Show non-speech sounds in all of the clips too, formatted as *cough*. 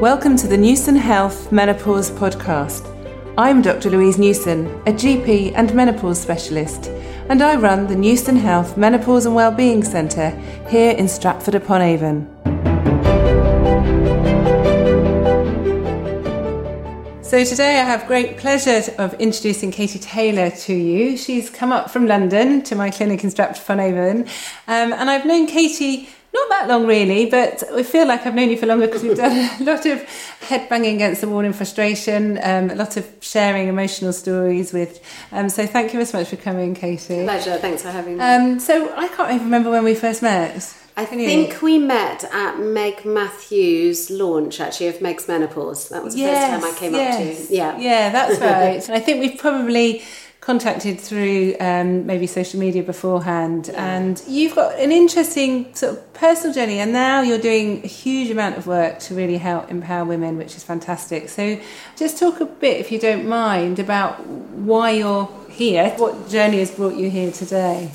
Welcome to the Newson Health Menopause Podcast. I'm Dr. Louise Newson, a GP and menopause specialist, and I run the Newson Health Menopause and Wellbeing Centre here in Stratford upon Avon. So today I have great pleasure of introducing Katie Taylor to you. She's come up from London to my clinic in Stratford upon Avon, um, and I've known Katie not that long really, but I feel like I've known you for longer because we've done *laughs* a lot of head banging against the wall in frustration, um, a lot of sharing emotional stories with. Um, so thank you so much for coming, Katie. Pleasure. Thanks for having me. Um, so I can't even remember when we first met. I think we met at Meg Matthews' launch, actually, of Meg's Menopause. That was the yes, first time I came yes. up to. Yeah, yeah, that's *laughs* right. and I think we've probably contacted through um, maybe social media beforehand yeah. and you've got an interesting sort of personal journey and now you're doing a huge amount of work to really help empower women which is fantastic so just talk a bit if you don't mind about why you're here what journey has brought you here today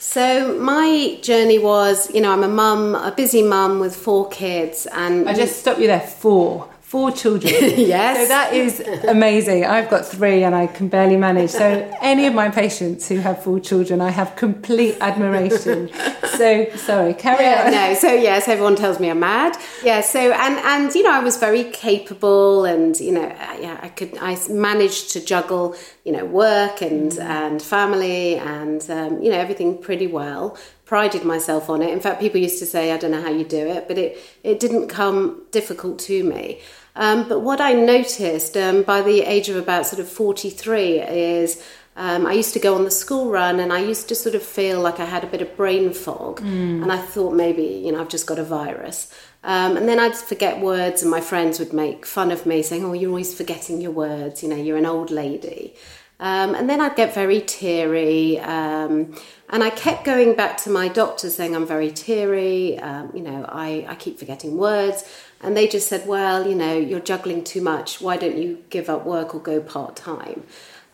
so my journey was, you know, I'm a mum, a busy mum with four kids, and I just stop you there. Four four children. *laughs* yes. So that is amazing. I've got three and I can barely manage. So *laughs* any of my patients who have four children, I have complete admiration. So sorry, carry yeah, on. No, so yes, everyone tells me I'm mad. Yeah. So and and you know I was very capable and you know yeah I could I managed to juggle you know work and mm. and family and um, you know everything pretty well prided myself on it. In fact, people used to say, I don't know how you do it, but it, it didn't come difficult to me. Um, but what I noticed um, by the age of about sort of 43 is um, I used to go on the school run and I used to sort of feel like I had a bit of brain fog. Mm. And I thought maybe, you know, I've just got a virus. Um, and then I'd forget words and my friends would make fun of me saying, oh, you're always forgetting your words, you know, you're an old lady. Um, and then I'd get very teary. Um, and I kept going back to my doctor saying, I'm very teary. Um, you know, I, I keep forgetting words. And they just said, well, you know, you're juggling too much. Why don't you give up work or go part time?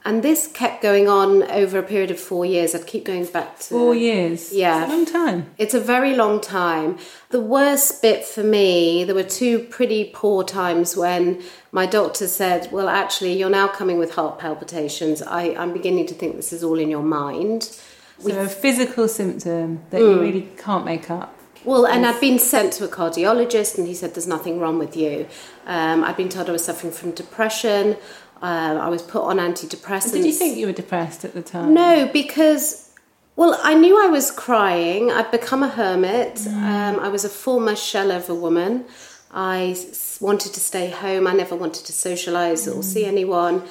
And this kept going on over a period of four years. I'd keep going back to. Four years? Yeah. It's a long time. It's a very long time. The worst bit for me, there were two pretty poor times when my doctor said, Well, actually, you're now coming with heart palpitations. I, I'm beginning to think this is all in your mind. So, a physical symptom that mm. you really can't make up. Well, and I'd been sent to a cardiologist, and he said, There's nothing wrong with you. Um, I'd been told I was suffering from depression. Um, I was put on antidepressants. Did you think you were depressed at the time? No, because, well, I knew I was crying. I'd become a hermit. Mm. Um, I was a former shell of a woman. I wanted to stay home. I never wanted to socialise mm. or see anyone.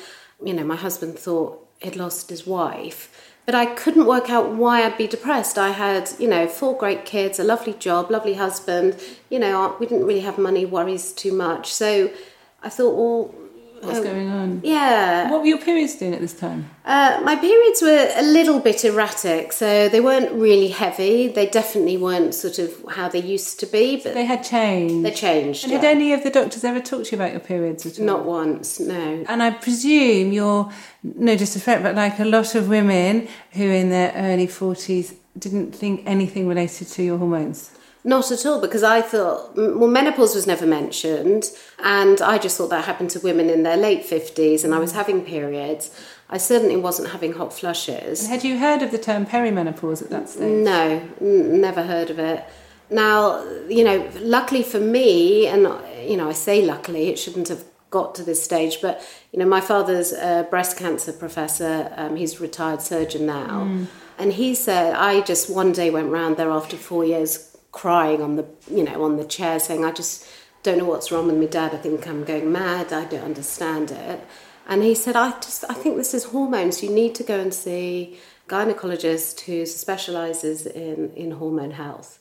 You know, my husband thought he'd lost his wife. But I couldn't work out why I'd be depressed. I had, you know, four great kids, a lovely job, lovely husband. You know, we didn't really have money worries too much. So I thought, well, What's going on? Yeah. What were your periods doing at this time? Uh, my periods were a little bit erratic, so they weren't really heavy. They definitely weren't sort of how they used to be, but they had changed. They changed. And yeah. did any of the doctors ever talk to you about your periods at all? Not once, no. And I presume you're no disrespect, but like a lot of women who in their early forties didn't think anything related to your hormones. Not at all, because I thought, well, menopause was never mentioned, and I just thought that happened to women in their late 50s, and I was having periods. I certainly wasn't having hot flushes. And had you heard of the term perimenopause at that stage? No, n- never heard of it. Now, you know, luckily for me, and, you know, I say luckily, it shouldn't have got to this stage, but, you know, my father's a breast cancer professor, um, he's a retired surgeon now. Mm. And he said, I just one day went round there after four years crying on the you know on the chair saying I just don't know what's wrong with me dad. I think I'm going mad. I don't understand it. And he said I just I think this is hormones. You need to go and see gynecologist who specializes in in hormone health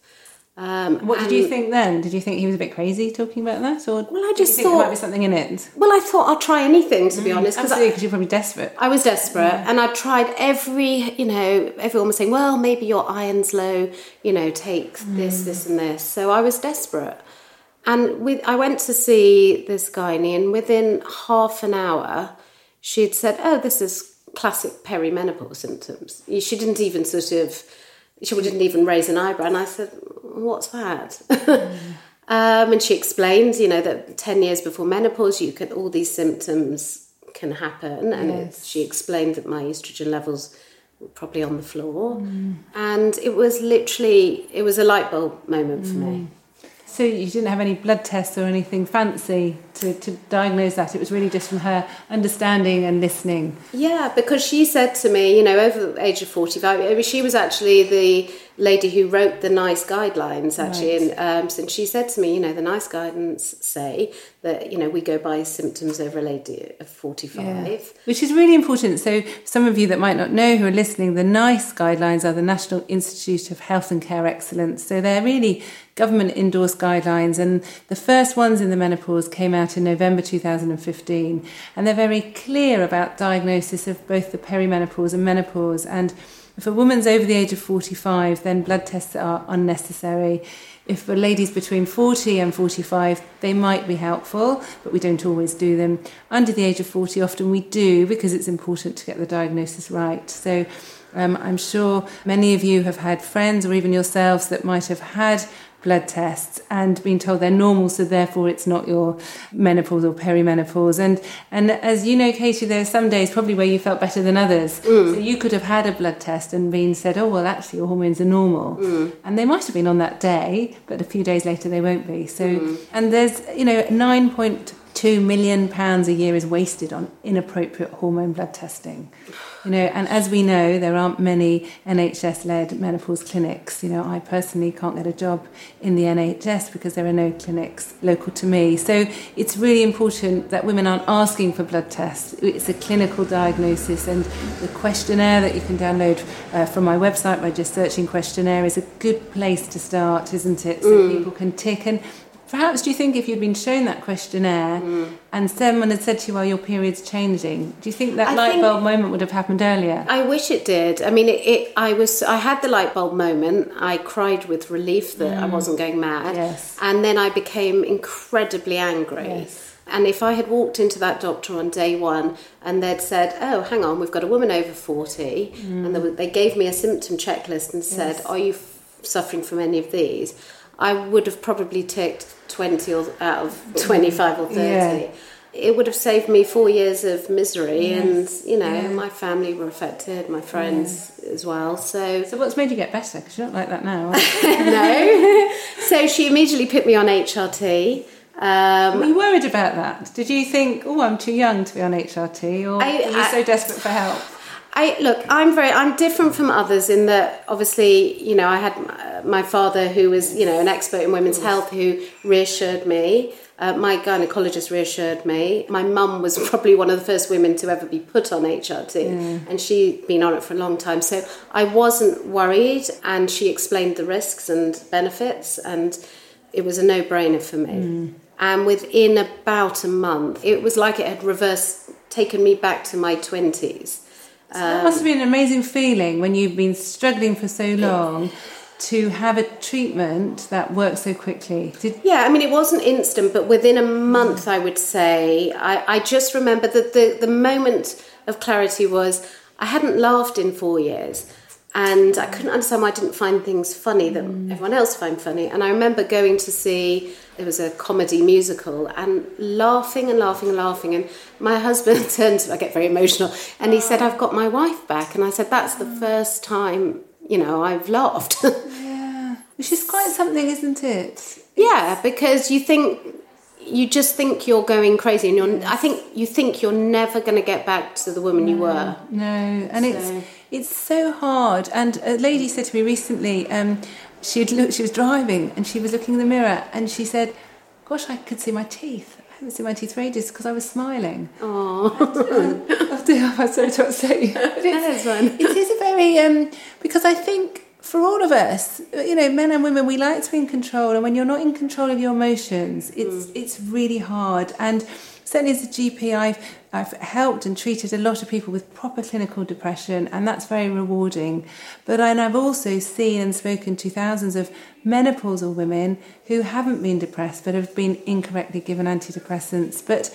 um, what did you think then? Did you think he was a bit crazy talking about that, or well, I just thought there might be something in it? Well, I thought I'll try anything to be mm, honest, because you're probably desperate. I was desperate, mm. and I tried every. You know, everyone was saying, "Well, maybe your iron's low. You know, take mm. this, this, and this." So I was desperate, and with I went to see this gynae, and within half an hour, she'd said, "Oh, this is classic perimenopause symptoms." She didn't even sort of she didn't even raise an eyebrow. And I said, What's that? Mm. *laughs* Um, and she explained, you know, that 10 years before menopause, you can, all these symptoms can happen. And it, she explained that my estrogen levels were probably on the floor. And it was literally, it was a light bulb moment for me. So you didn't have any blood tests or anything fancy to, to diagnose that. It was really just from her understanding and listening. Yeah, because she said to me, you know, over the age of 45, she was actually the lady who wrote the NICE guidelines, actually. Right. And, um, and she said to me, you know, the NICE guidance say that, you know, we go by symptoms over a lady of 45. Which is really important. So, some of you that might not know who are listening, the NICE guidelines are the National Institute of Health and Care Excellence. So, they're really government endorsed guidelines. And the first ones in the menopause came out in November 2015. And they're very clear about diagnosis of both the perimenopause and menopause. And if a woman's over the age of 45, then blood tests are unnecessary. If a lady's between 40 and 45, they might be helpful, but we don't always do them. Under the age of 40, often we do because it's important to get the diagnosis right. So um, I'm sure many of you have had friends or even yourselves that might have had blood tests and being told they're normal, so therefore it's not your menopause or perimenopause. And and as you know, Katie, there are some days probably where you felt better than others. Mm. So you could have had a blood test and been said, oh well, actually your hormones are normal, mm. and they might have been on that day, but a few days later they won't be. So mm. and there's you know nine point two million pounds a year is wasted on inappropriate hormone blood testing. You know, and as we know, there aren't many NHS-led menopause clinics. You know, I personally can't get a job in the NHS because there are no clinics local to me. So it's really important that women aren't asking for blood tests. It's a clinical diagnosis, and the questionnaire that you can download uh, from my website by just searching questionnaire is a good place to start, isn't it? So people can tick and. Perhaps do you think if you'd been shown that questionnaire mm. and someone had said to you, "Well, your period's changing," do you think that I light think- bulb moment would have happened earlier? I wish it did. I mean, it, it. I was. I had the light bulb moment. I cried with relief that I mm. wasn't going mad. Yes. And then I became incredibly angry. Yes. And if I had walked into that doctor on day one and they'd said, "Oh, hang on, we've got a woman over 40, and they, mm. they gave me a symptom checklist and said, Yes. "Are you f- suffering from any of these?" I would have probably ticked 20 or, out of 25 or 30. Yeah. It would have saved me four years of misery, Yes. and you know, Yeah. my family were affected, my friends as well. So So what's made you get better? Because you're not like that now. *laughs* *laughs* no. so she immediately put me on HRT. Um, Were you worried about that? Did you think, "Oh, I'm too young to be on HRT," or I- were you I- so desperate for help? I look. I'm very. I'm different from others in that obviously, you know, I had my, my father who was, you know, an expert in women's health who reassured me. Uh, my gynecologist reassured me. My mum was *laughs* probably one of the first women to ever be put on HRT, and she'd been on it for a long time. So I wasn't worried, and she explained the risks and benefits, and it was a no-brainer for me. Mm. And within about a month, it was like it had reversed, taken me back to my twenties. So that must have um, been an amazing feeling when you've been struggling for so long to have a treatment that works so quickly. Did Yeah, I mean, it wasn't instant, but within a month, I would say, I, I just remember that the, the moment of clarity was I hadn't laughed in four years. And I couldn't understand why I didn't find things funny that mm. everyone else found funny. And I remember going to see, it was a comedy musical, and laughing and laughing and laughing. And my husband *laughs* turned to me, I get very emotional, and he said, I've got my wife back. And I said, That's the mm. first time, you know, I've laughed. *laughs* yeah, which is quite something, isn't it? Yeah, because you think you just think you're going crazy, and you're. I think you think you're never going to get back to the woman you were. No, and So- it's it's so hard. And a lady said to me recently, um, she'd look, she was driving and she was looking in the mirror, and she said, "Gosh, I could see my teeth. I haven't seen my teeth for ages because I was smiling." Oh, dear, I'm sorry to upset you. But it's-. It is a very um, because I think for all of us, you know, men and women, we like to be in control, and when you're not in control of your emotions, it's Mm. it's really hard. And certainly as a GP, I've I've helped and treated a lot of people with proper clinical depression, and that's very rewarding. But and I've also seen and spoken to thousands of menopausal women who haven't been depressed but have been incorrectly given antidepressants, but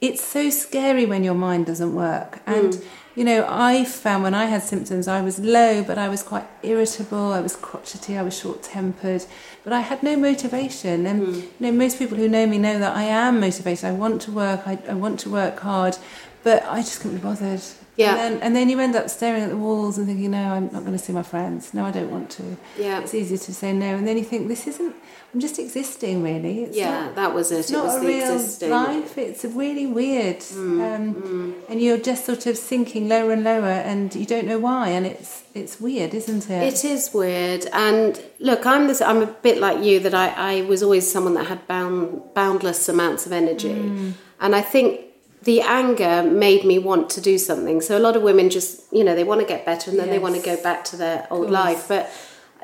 it's so scary when your mind doesn't work. And mm. You know, I found when I had symptoms, I was low, but I was quite irritable, I was crotchety, I was short tempered, but I had no motivation. And, mm. you know, most people who know me know that I am motivated. I want to work, I, I want to work hard, but I just couldn't be bothered. Yeah. And then, and then you end up staring at the walls and thinking, no, I'm not going to see my friends. No, I don't want to. Yeah. It's easier to say no. And then you think, this isn't, I'm just existing, really. It's yeah, not, that was it. It's it not was a real existing. life. It's really weird. Mm, um, mm. And you're just sort of sinking lower and lower and you don't know why. And it's it's weird, isn't it? It is weird. And look, I'm this, I'm a bit like you that I, I was always someone that had bound, boundless amounts of energy. Mm. And I think the anger made me want to do something. So a lot of women just, you know, they want to get better and then yes. they want to go back to their old life. But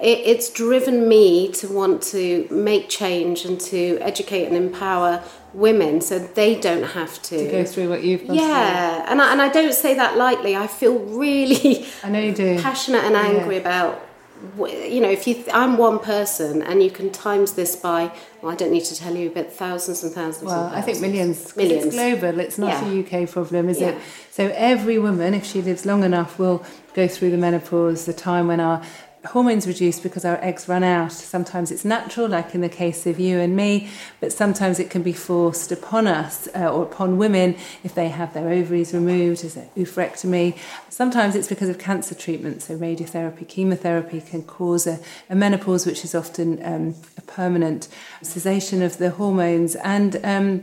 it, it's driven me to want to make change and to educate and empower women so they don't have to, to go through what you've gone yeah through. and I, and I don't say that lightly I feel really I know you do *laughs* passionate and angry yeah. about you know, if you, I'm one person and you can times this by, well, I don't need to tell you, but thousands and thousands. Well, thousands. I think millions. Millions. It's global. It's not yeah. a UK problem, is yeah. it? So every woman, if she lives long enough, will go through the menopause, the time when our hormones reduce because our eggs run out. Sometimes it's natural, like in the case of you and me, but sometimes it can be forced upon us uh, or upon women if they have their ovaries removed as an oophorectomy. Sometimes it's because of cancer treatment, so radiotherapy, chemotherapy can cause a, a menopause, which is often um, a permanent cessation of the hormones. And um,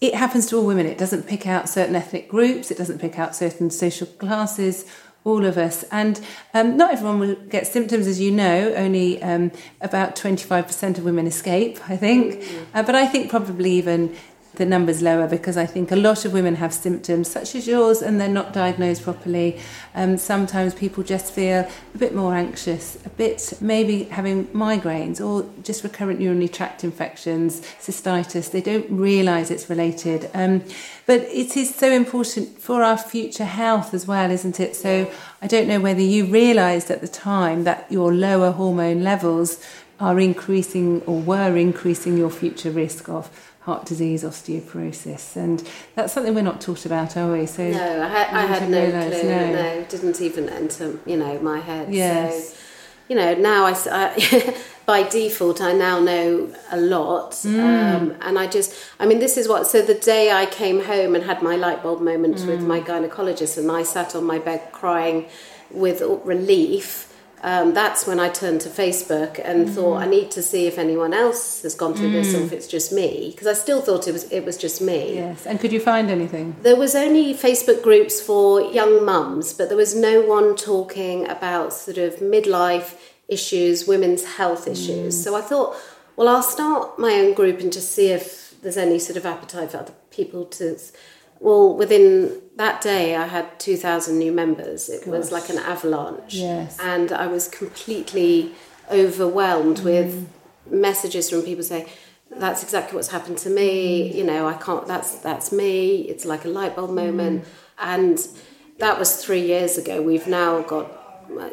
it happens to all women. It doesn't pick out certain ethnic groups, it doesn't pick out certain social classes all of us. And um, not everyone will get symptoms, as you know, only um, about 25% of women escape, I think. Mm. Uh, but I think probably even the numbers lower because I think a lot of women have symptoms such as yours and they're not diagnosed properly. Um, sometimes people just feel a bit more anxious, a bit maybe having migraines or just recurrent urinary tract infections, cystitis. They don't realise it's related. Um, but it is so important for our future health as well, isn't it? So I don't know whether you realised at the time that your lower hormone levels are increasing or were increasing your future risk of heart disease, osteoporosis, and that's something we're not taught about, are we? So no, I had, I had no realise, clue. No. no. didn't even enter, you know, my head. Yes. So, you know, now I, I *laughs* by default, I now know a lot, mm. um, and I just, I mean, this is what. So the day I came home and had my light bulb moment mm. with my gynecologist, and I sat on my bed crying with relief um, that's when I turned to Facebook and mm thought I need to see if anyone else has gone through mm. this or if it's just me because I still thought it was it was just me. Yes, and could you find anything? There was only Facebook groups for young mums, but there was no one talking about sort of midlife issues, women's health issues. Mm. So I thought, well, I'll start my own group and just see if there's any sort of appetite for other people to well, within that day, I had 2,000 new members. It Gosh. was like an avalanche. Yes. And I was completely overwhelmed mm. with messages from people saying, that's exactly what's happened to me. Mm. You know, I can't, that's, that's me. It's like a light bulb moment. Mm. And that was three years ago. We've now got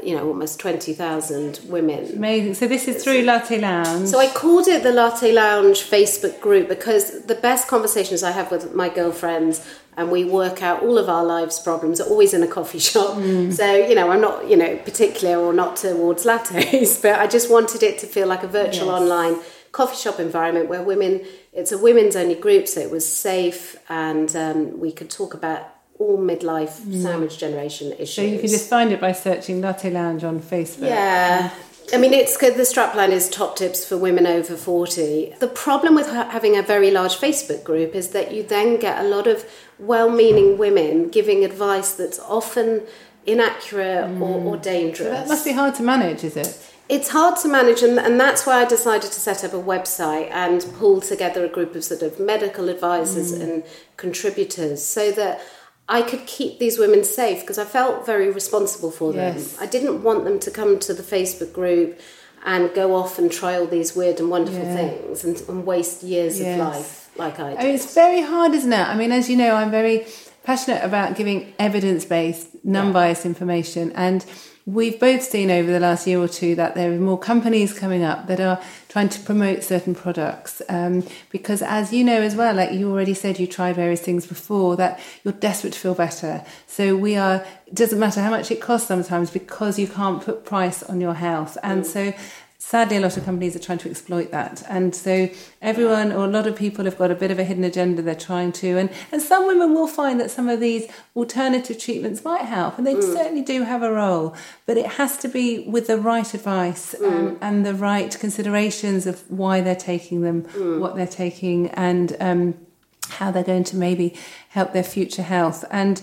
you know almost 20,000 women. Amazing. So this is through Latte Lounge. So I called it the Latte Lounge Facebook group because the best conversations I have with my girlfriends and we work out all of our lives problems are always in a coffee *laughs* shop. Mm. So, you know, I'm not, you know, particular or not towards lattes, *laughs* but I just wanted it to feel like a virtual yes. online coffee shop environment where women it's a women's only group so it was safe and um, we could talk about all midlife mm. sandwich generation issues. So you can just find it by searching Latte Lounge on Facebook. Yeah. I mean, it's the strapline is top tips for women over 40. The problem with having a very large Facebook group is that you then get a lot of well meaning women giving advice that's often inaccurate mm. or, or dangerous. So that must be hard to manage, is it? It's hard to manage, and, and that's why I decided to set up a website and pull together a group of sort of medical advisors mm. and contributors so that I could keep these women safe because I felt very responsible for them. Yes. I didn't want them to come to the Facebook group and go off and try all these weird and wonderful yeah. things and, and, waste years yes. of life like I did. I mean, it's very hard, isn't it? I mean, as you know, I'm very passionate about giving evidence based, non biased yeah. information. And we've both seen over the last year or two that there are more companies coming up that are trying to promote certain products. Um, because, as you know as well, like you already said, you tried various things before, that you're desperate to feel better. So, we are, it doesn't matter how much it costs sometimes because you can't put price on your health. And mm. so, sadly, a lot of companies are trying to exploit that. And so everyone or a lot of people have got a bit of a hidden agenda they're trying to. And, and some women will find that some of these alternative treatments might help, and they mm. certainly do have a role. But it has to be with the right advice um, mm. and the right considerations of why they're taking them, mm. what they're taking, and um, how they're going to maybe help their future health. And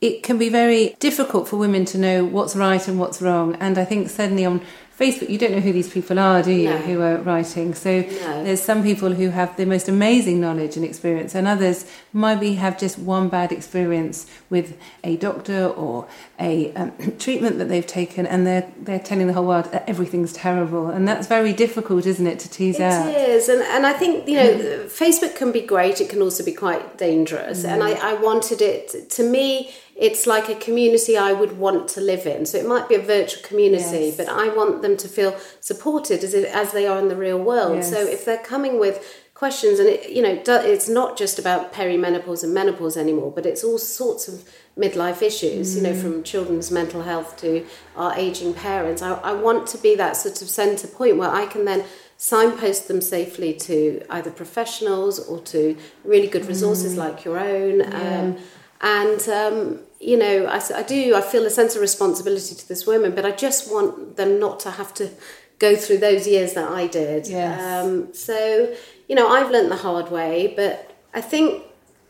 it can be very difficult for women to know what's right and what's wrong. And I think certainly on Facebook, you don't know who these people are, do you, no. who are writing? So no. there's some people who have the most amazing knowledge and experience, and others maybe have just one bad experience with a doctor or a um, *clears throat* treatment that they've taken, and they're they're telling the whole world that everything's terrible, and that's very difficult, isn't it, to tease it out? It is, and and I think you know, mm. Facebook can be great. It can also be quite dangerous, mm. and I, I wanted it to me it's like a community I would want to live in. So it might be a virtual community, yes. but I want them to feel supported as, as they are in the real world. Yes. So if they're coming with questions, and it, you know, it's not just about perimenopause and menopause anymore, but it's all sorts of midlife issues, mm. you know, mm. from children's mental health to our aging parents. I, I want to be that sort of centre point where I can then signpost them safely to either professionals or to really good resources mm. like your own. Yeah. Um, and um, you know, I, I do. I feel a sense of responsibility to this women, but I just want them not to have to go through those years that I did. Yes. Um, so you know, I've learnt the hard way, but I think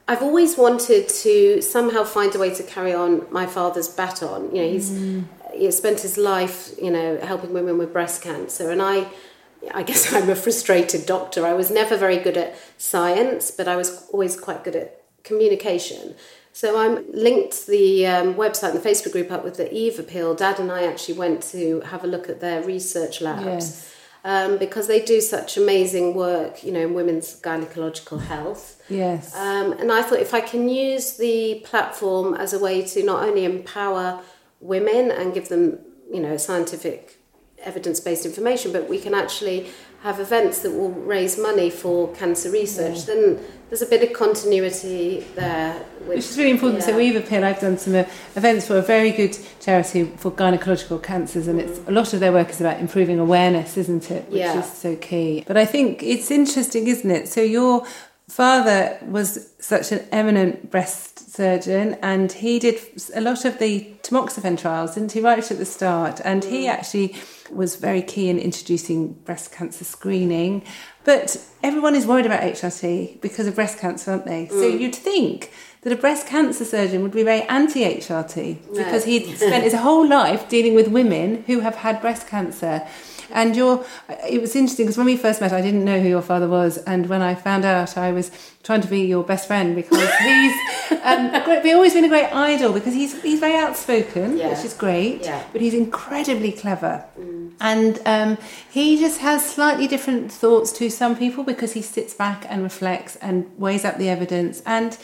I've always wanted to somehow find a way to carry on my father's baton. You know, he's mm. he spent his life, you know, helping women with breast cancer, and I. I guess *laughs* I'm a frustrated doctor. I was never very good at science, but I was always quite good at communication. So I'm linked the um, website and the Facebook group up with the Eve Appeal. Dad and I actually went to have a look at their research labs. Yes. Um, because they do such amazing work, you know, in women's gynecological health. Yes. Um, and I thought if I can use the platform as a way to not only empower women and give them, you know, scientific evidence-based information, but we can actually have events that will raise money for cancer research, yeah. then there's a bit of continuity there. Which, which is really important. Yeah. So Eve Appeal, I've done some uh, events for a very good charity for gynecological cancers, and it's a lot of their work is about improving awareness, isn't it? Which yeah. is so key. But I think it's interesting, isn't it? So your father was such an eminent breast surgeon and he did a lot of the tamoxifen trials didn't he right at the start and he mm. actually was very key in introducing breast cancer screening but everyone is worried about HRT because of breast cancer aren't they mm. so you'd think that a breast cancer surgeon would be very anti HRT no. because he'd *laughs* spent his whole life dealing with women who have had breast cancer and you're, it was interesting because when we first met, I didn't know who your father was, and when I found out, I was trying to be your best friend because *laughs* he's um, great, always been a great idol because he's he's very outspoken, yeah. which is great, yeah. but he's incredibly clever, mm. and um, he just has slightly different thoughts to some people because he sits back and reflects and weighs up the evidence and.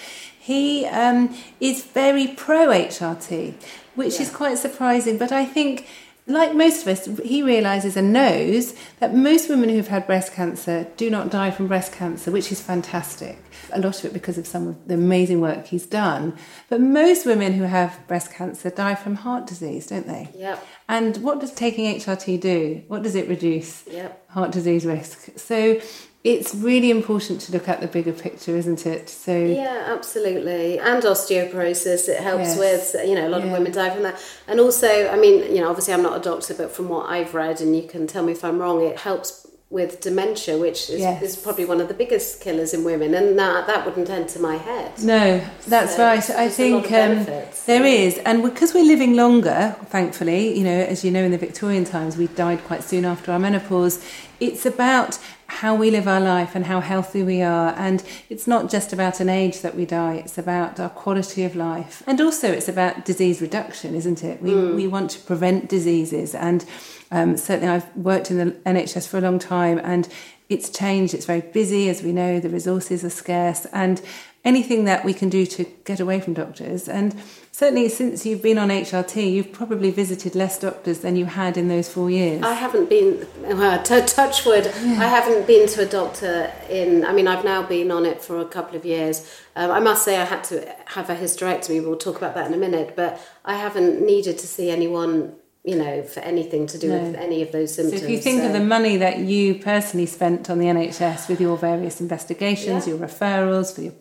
He um, is very pro HRT, which yeah. is quite surprising. But I think like most of us, he realizes and knows that most women who've had breast cancer do not die from breast cancer, which is fantastic. A lot of it because of some of the amazing work he's done. But most women who have breast cancer die from heart disease, don't they? Yep. And what does taking HRT do? What does it reduce? Yep. Heart disease risk. So it's really important to look at the bigger picture, isn't it? So yeah, absolutely. And osteoporosis, it helps yes. with you know a lot yeah. of women die from that. And also, I mean, you know, obviously I'm not a doctor, but from what I've read, and you can tell me if I'm wrong, it helps with dementia, which is, yes. is, probably one of the biggest killers in women, and that that wouldn't enter my head. No, that's so right. I think um, there is, and because we're living longer, thankfully, you know, as you know, in the Victorian times, we died quite soon after our menopause. It's about how we live our life and how healthy we are. And it's not just about an age that we die, it's about our quality of life. And also, it's about disease reduction, isn't it? We, mm. we want to prevent diseases. And um, certainly, I've worked in the NHS for a long time and it's changed. It's very busy, as we know, the resources are scarce. And anything that we can do to get away from doctors. And certainly since you've been on HRT, you've probably visited less doctors than you had in those four years. I haven't been, well, to touch wood, yeah. I haven't been to a doctor in, I mean, I've now been on it for a couple of years. Um, I must say I had to have a hysterectomy, we'll talk about that in a minute, but I haven't needed to see anyone you know, for anything to do no. with any of those symptoms. So if you think so. of the money that you personally spent on the NHS with your various investigations, yeah. your referrals for your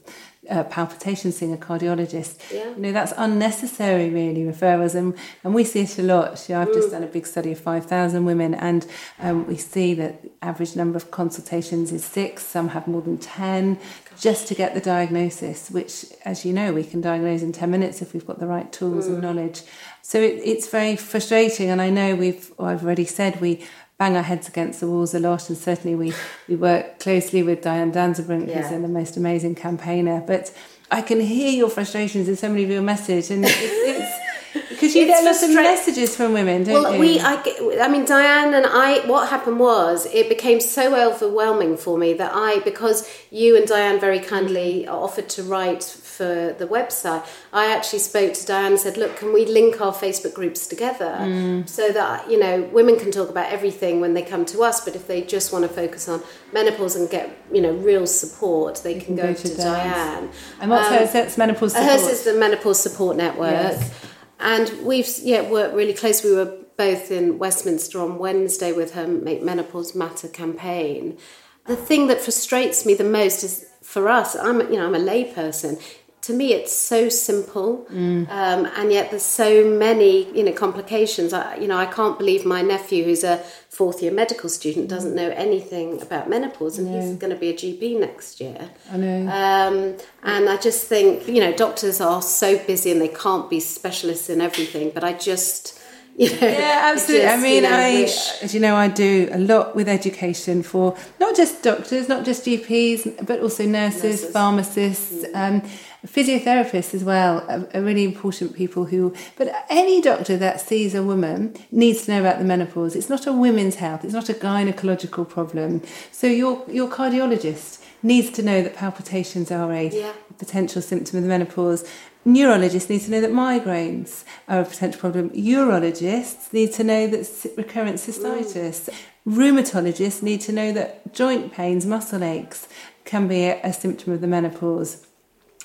uh, palpitations, seeing a cardiologist. Yeah. You know, that's unnecessary, really, referrals. And, and we see it a lot. You know, I've mm. just done a big study of 5,000 women, and um, we see that the average number of consultations is six, some have more than 10, Gosh. just to get the diagnosis, which, as you know, we can diagnose in 10 minutes if we've got the right tools mm. and knowledge. So it, it's very frustrating. And I know we've, I've already said, we bang our heads against the walls a lot, and certainly we, we work closely with Diane Danzebrink, yeah. who's the most amazing campaigner. But I can hear your frustrations in so many of your messages, and it's, it's *laughs* because you get lots of messages from women, don't well, you? we, I, I mean, Diane and I. What happened was it became so overwhelming for me that I, because you and Diane very kindly offered to write for the website, I actually spoke to Diane and said, "Look, can we link our Facebook groups together mm. so that you know women can talk about everything when they come to us, but if they just want to focus on menopause and get you know real support, they can, can, go, go to, to Diane." And what's um, hers? That's menopause. Support. Hers is the menopause support network. Yes. And we've yeah worked really close. We were both in Westminster on Wednesday with her Make Menopause Matter campaign. The thing that frustrates me the most is for us. I'm you know I'm a layperson to me it's so simple mm. um, and yet there's so many you know complications I, you know I can't believe my nephew who's a fourth year medical student doesn't know anything about menopause and he's going to be a GP next year I know um, and I just think you know doctors are so busy and they can't be specialists in everything but I just you know, yeah, *laughs* absolutely. Just, I mean, you know, I, wish... as you know, I do a lot with education for not just doctors, not just GPs, but also nurses, nurses. pharmacists. Mm. Um, physiotherapists as well are, are, really important people who but any doctor that sees a woman needs to know about the menopause. It's not a women's health. It's not a gynecological problem. So your your cardiologist needs to know that palpitations are a yeah. potential symptom of the menopause. Neurologists need to know that migraines are a potential problem. Urologists need to know that recurrent cystitis. Mm. rheumatologists need to know that joint pains muscle aches can be a, a symptom of the menopause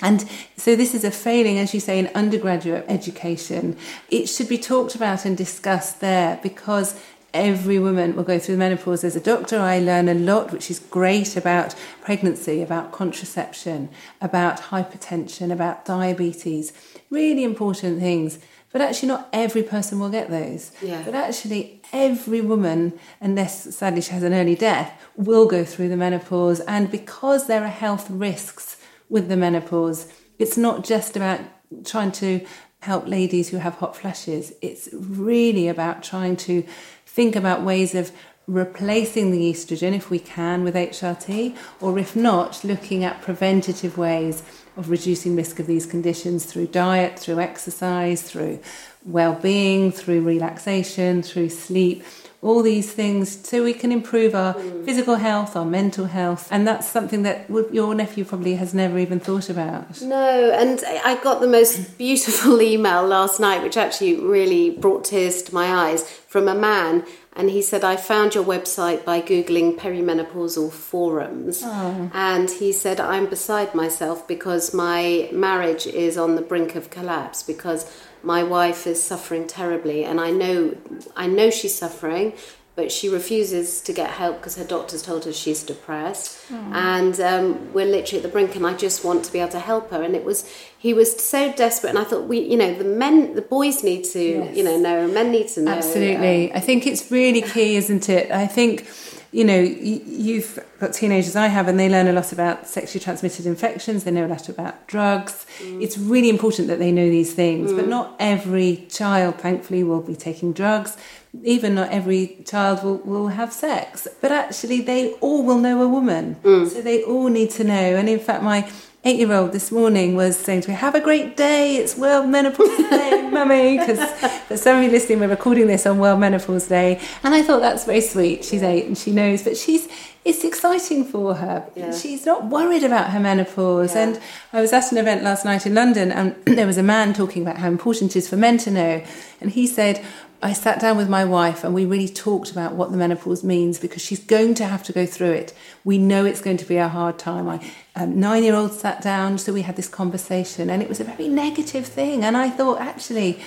and so this is a failing, as you say, in undergraduate education. It should be talked about and discussed there because every woman will go through menopause. As a doctor, I learn a lot, which is great about pregnancy, about contraception, about hypertension, about diabetes. Really important things. But actually, not every person will get those. Yeah. But actually, every woman, unless sadly she has an early death, will go through the menopause. And because there are health risks with the menopause. It's not just about trying to help ladies who have hot flashes, it's really about trying to think about ways of replacing the estrogen if we can with HRT, or if not, looking at preventative ways of reducing risk of these conditions through diet, through exercise, through well-being, through relaxation, through sleep all these things so we can improve our mm. physical health, our mental health. And that's something that your nephew probably has never even thought about. No, and I got the most beautiful *laughs* email last night, which actually really brought tears to my eyes from a man. And he said, I found your website by Googling perimenopausal forums. Oh. And he said, I'm beside myself because my marriage is on the brink of collapse because my wife is suffering terribly and I know I know she's suffering but she refuses to get help because her doctors told her she's depressed mm. and um, we're literally at the brink and I just want to be able to help her and it was he was so desperate and I thought we you know the men the boys need to yes. you know know men need to know absolutely um, I think it's really key isn't it I think you know, you've got teenagers I have, and they learn a lot about sexually transmitted infections. They know a lot about drugs. Mm. It's really important that they know these things, mm. but not every child, thankfully, will be taking drugs. Even not every child will, will have sex, but actually, they all will know a woman. Mm. So they all need to know. And in fact, my eight year old this morning was saying to me, Have a great day, it's World Menopause *laughs* Day, mummy. Because for some of you listening, we're recording this on World Menopause Day. And I thought that's very sweet. She's eight and she knows, but she's it's exciting for her. Yeah. She's not worried about her menopause. Yeah. And I was at an event last night in London and *clears throat* there was a man talking about how important it is for men to know. And he said, I sat down with my wife and we really talked about what the menopause means because she's going to have to go through it. We know it's going to be a hard time. My um, nine year old sat down, so we had this conversation, and it was a very negative thing. And I thought, actually,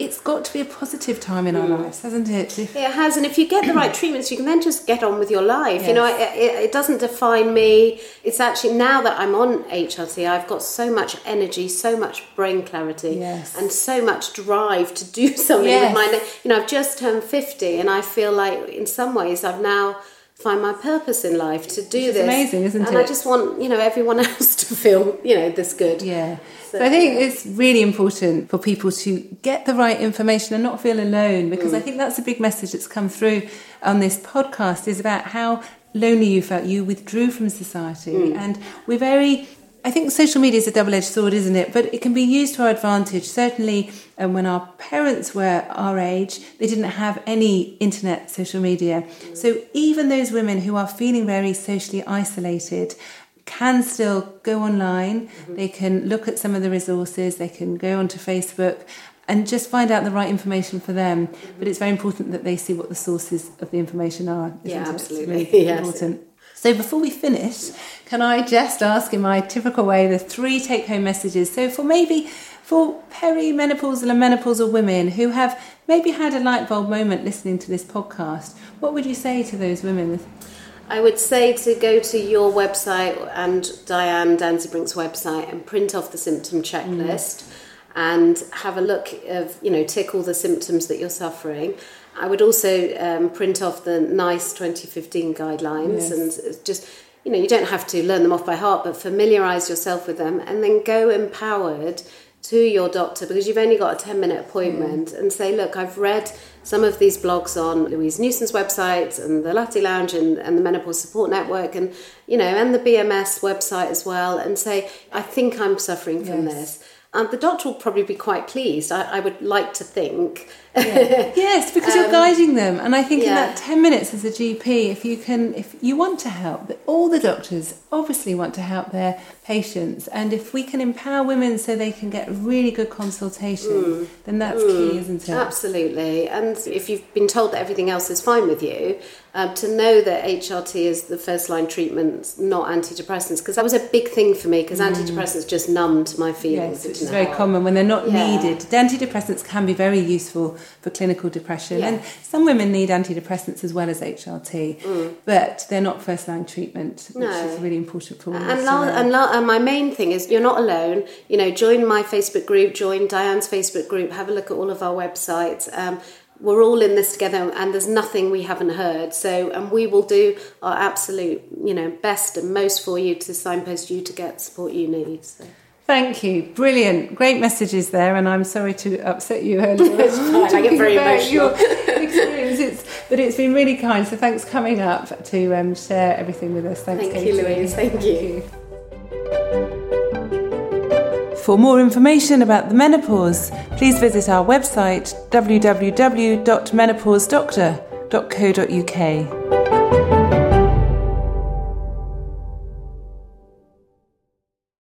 it's got to be a positive time in our mm. lives, hasn't it? It has, and if you get the right treatments, you can then just get on with your life. Yes. You know, it, it, it, doesn't define me. It's actually now that I'm on HRT, I've got so much energy, so much brain clarity, yes. and so much drive to do *laughs* something yes. with my. You know, I've just turned fifty, and I feel like in some ways I've now find my purpose in life to do it's this. Amazing, isn't and it? And I just want you know everyone *laughs* else to feel you know this good. Yeah. So, I think it's really important for people to get the right information and not feel alone because mm. I think that's a big message that's come through on this podcast is about how lonely you felt. You withdrew from society, mm. and we're very I think social media is a double edged sword, isn't it? But it can be used to our advantage. Certainly, um, when our parents were our age, they didn't have any internet social media. So, even those women who are feeling very socially isolated can still go online, mm-hmm. they can look at some of the resources, they can go onto Facebook and just find out the right information for them. Mm-hmm. But it's very important that they see what the sources of the information are. yeah, absolutely. *laughs* Really yes. important. So before we finish, can I just ask in my typical way the three take home messages? So for maybe for perimenopausal and menopausal women who have maybe had a light bulb moment listening to this podcast, what would you say to those women? I would say to go to your website and Diane Danzebrink's website and print off the symptom checklist mm. and have a look of, you know, tick all the symptoms that you're suffering. I would also um, print off the NICE 2015 guidelines yes. and just, you know, you don't have to learn them off by heart, but familiarise yourself with them and then go empowered to your doctor because you've only got a 10 minute appointment mm. and say, look, I've read some of these blogs on Louise Newson's website and the Latte Lounge and, and the Menopause Support Network and, you know, and the BMS website as well and say, I think I'm suffering from yes. this. And the doctor will probably be quite pleased. I, I would like to think yeah. *laughs* yes, because um, you're guiding them, and I think yeah. in that ten minutes as a GP, if you can, if you want to help, all the doctors obviously want to help their patients, and if we can empower women so they can get really good consultation, mm, then that's mm, key, isn't it? Absolutely, and if you've been told that everything else is fine with you, uh, to know that HRT is the first line treatment, not antidepressants, because that was a big thing for me, because mm. antidepressants just numbed my feelings. Yes, which is very common when they're not yeah. needed. The antidepressants can be very useful for clinical depression. Yeah. And some women need antidepressants as well as HRT, mm. but they're not first line treatment, which no. is really important for women. And, la- and, la- and my main thing is you're not alone. You know, join my Facebook group, join Diane's Facebook group, have a look at all of our websites. Um, we're all in this together and there's nothing we haven't heard so and we will do our absolute you know best and most for you to signpost you to get support you need so. Thank you. Brilliant. Great messages there, and I'm sorry to upset you earlier. *laughs* I get very emotional. experience. but it's been really kind, so thanks for coming up to um, share everything with us. Thanks, Thank Katie. you, Louise. Thank, Thank you. you. For more information about the menopause, please visit our website www.menopausedoctor.co.uk.